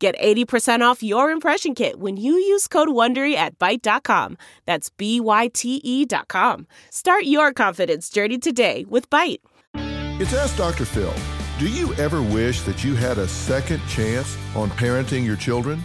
Get 80% off your impression kit when you use code WONDERY at Byte.com. That's B-Y-T-E dot com. Start your confidence journey today with Byte. It's Ask Dr. Phil. Do you ever wish that you had a second chance on parenting your children?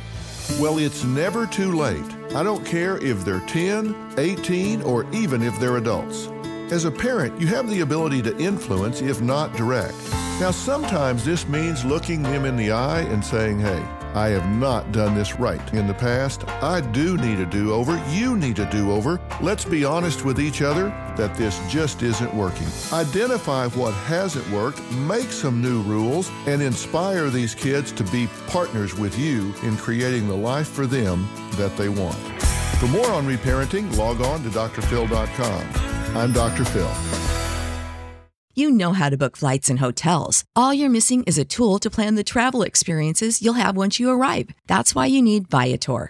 Well, it's never too late. I don't care if they're 10, 18, or even if they're adults. As a parent, you have the ability to influence, if not direct. Now, sometimes this means looking them in the eye and saying, hey, I have not done this right in the past. I do need a do over. You need a do over. Let's be honest with each other that this just isn't working. Identify what hasn't worked, make some new rules, and inspire these kids to be partners with you in creating the life for them that they want. For more on reparenting, log on to drphil.com. I'm Dr. Phil. You know how to book flights and hotels. All you're missing is a tool to plan the travel experiences you'll have once you arrive. That's why you need Viator.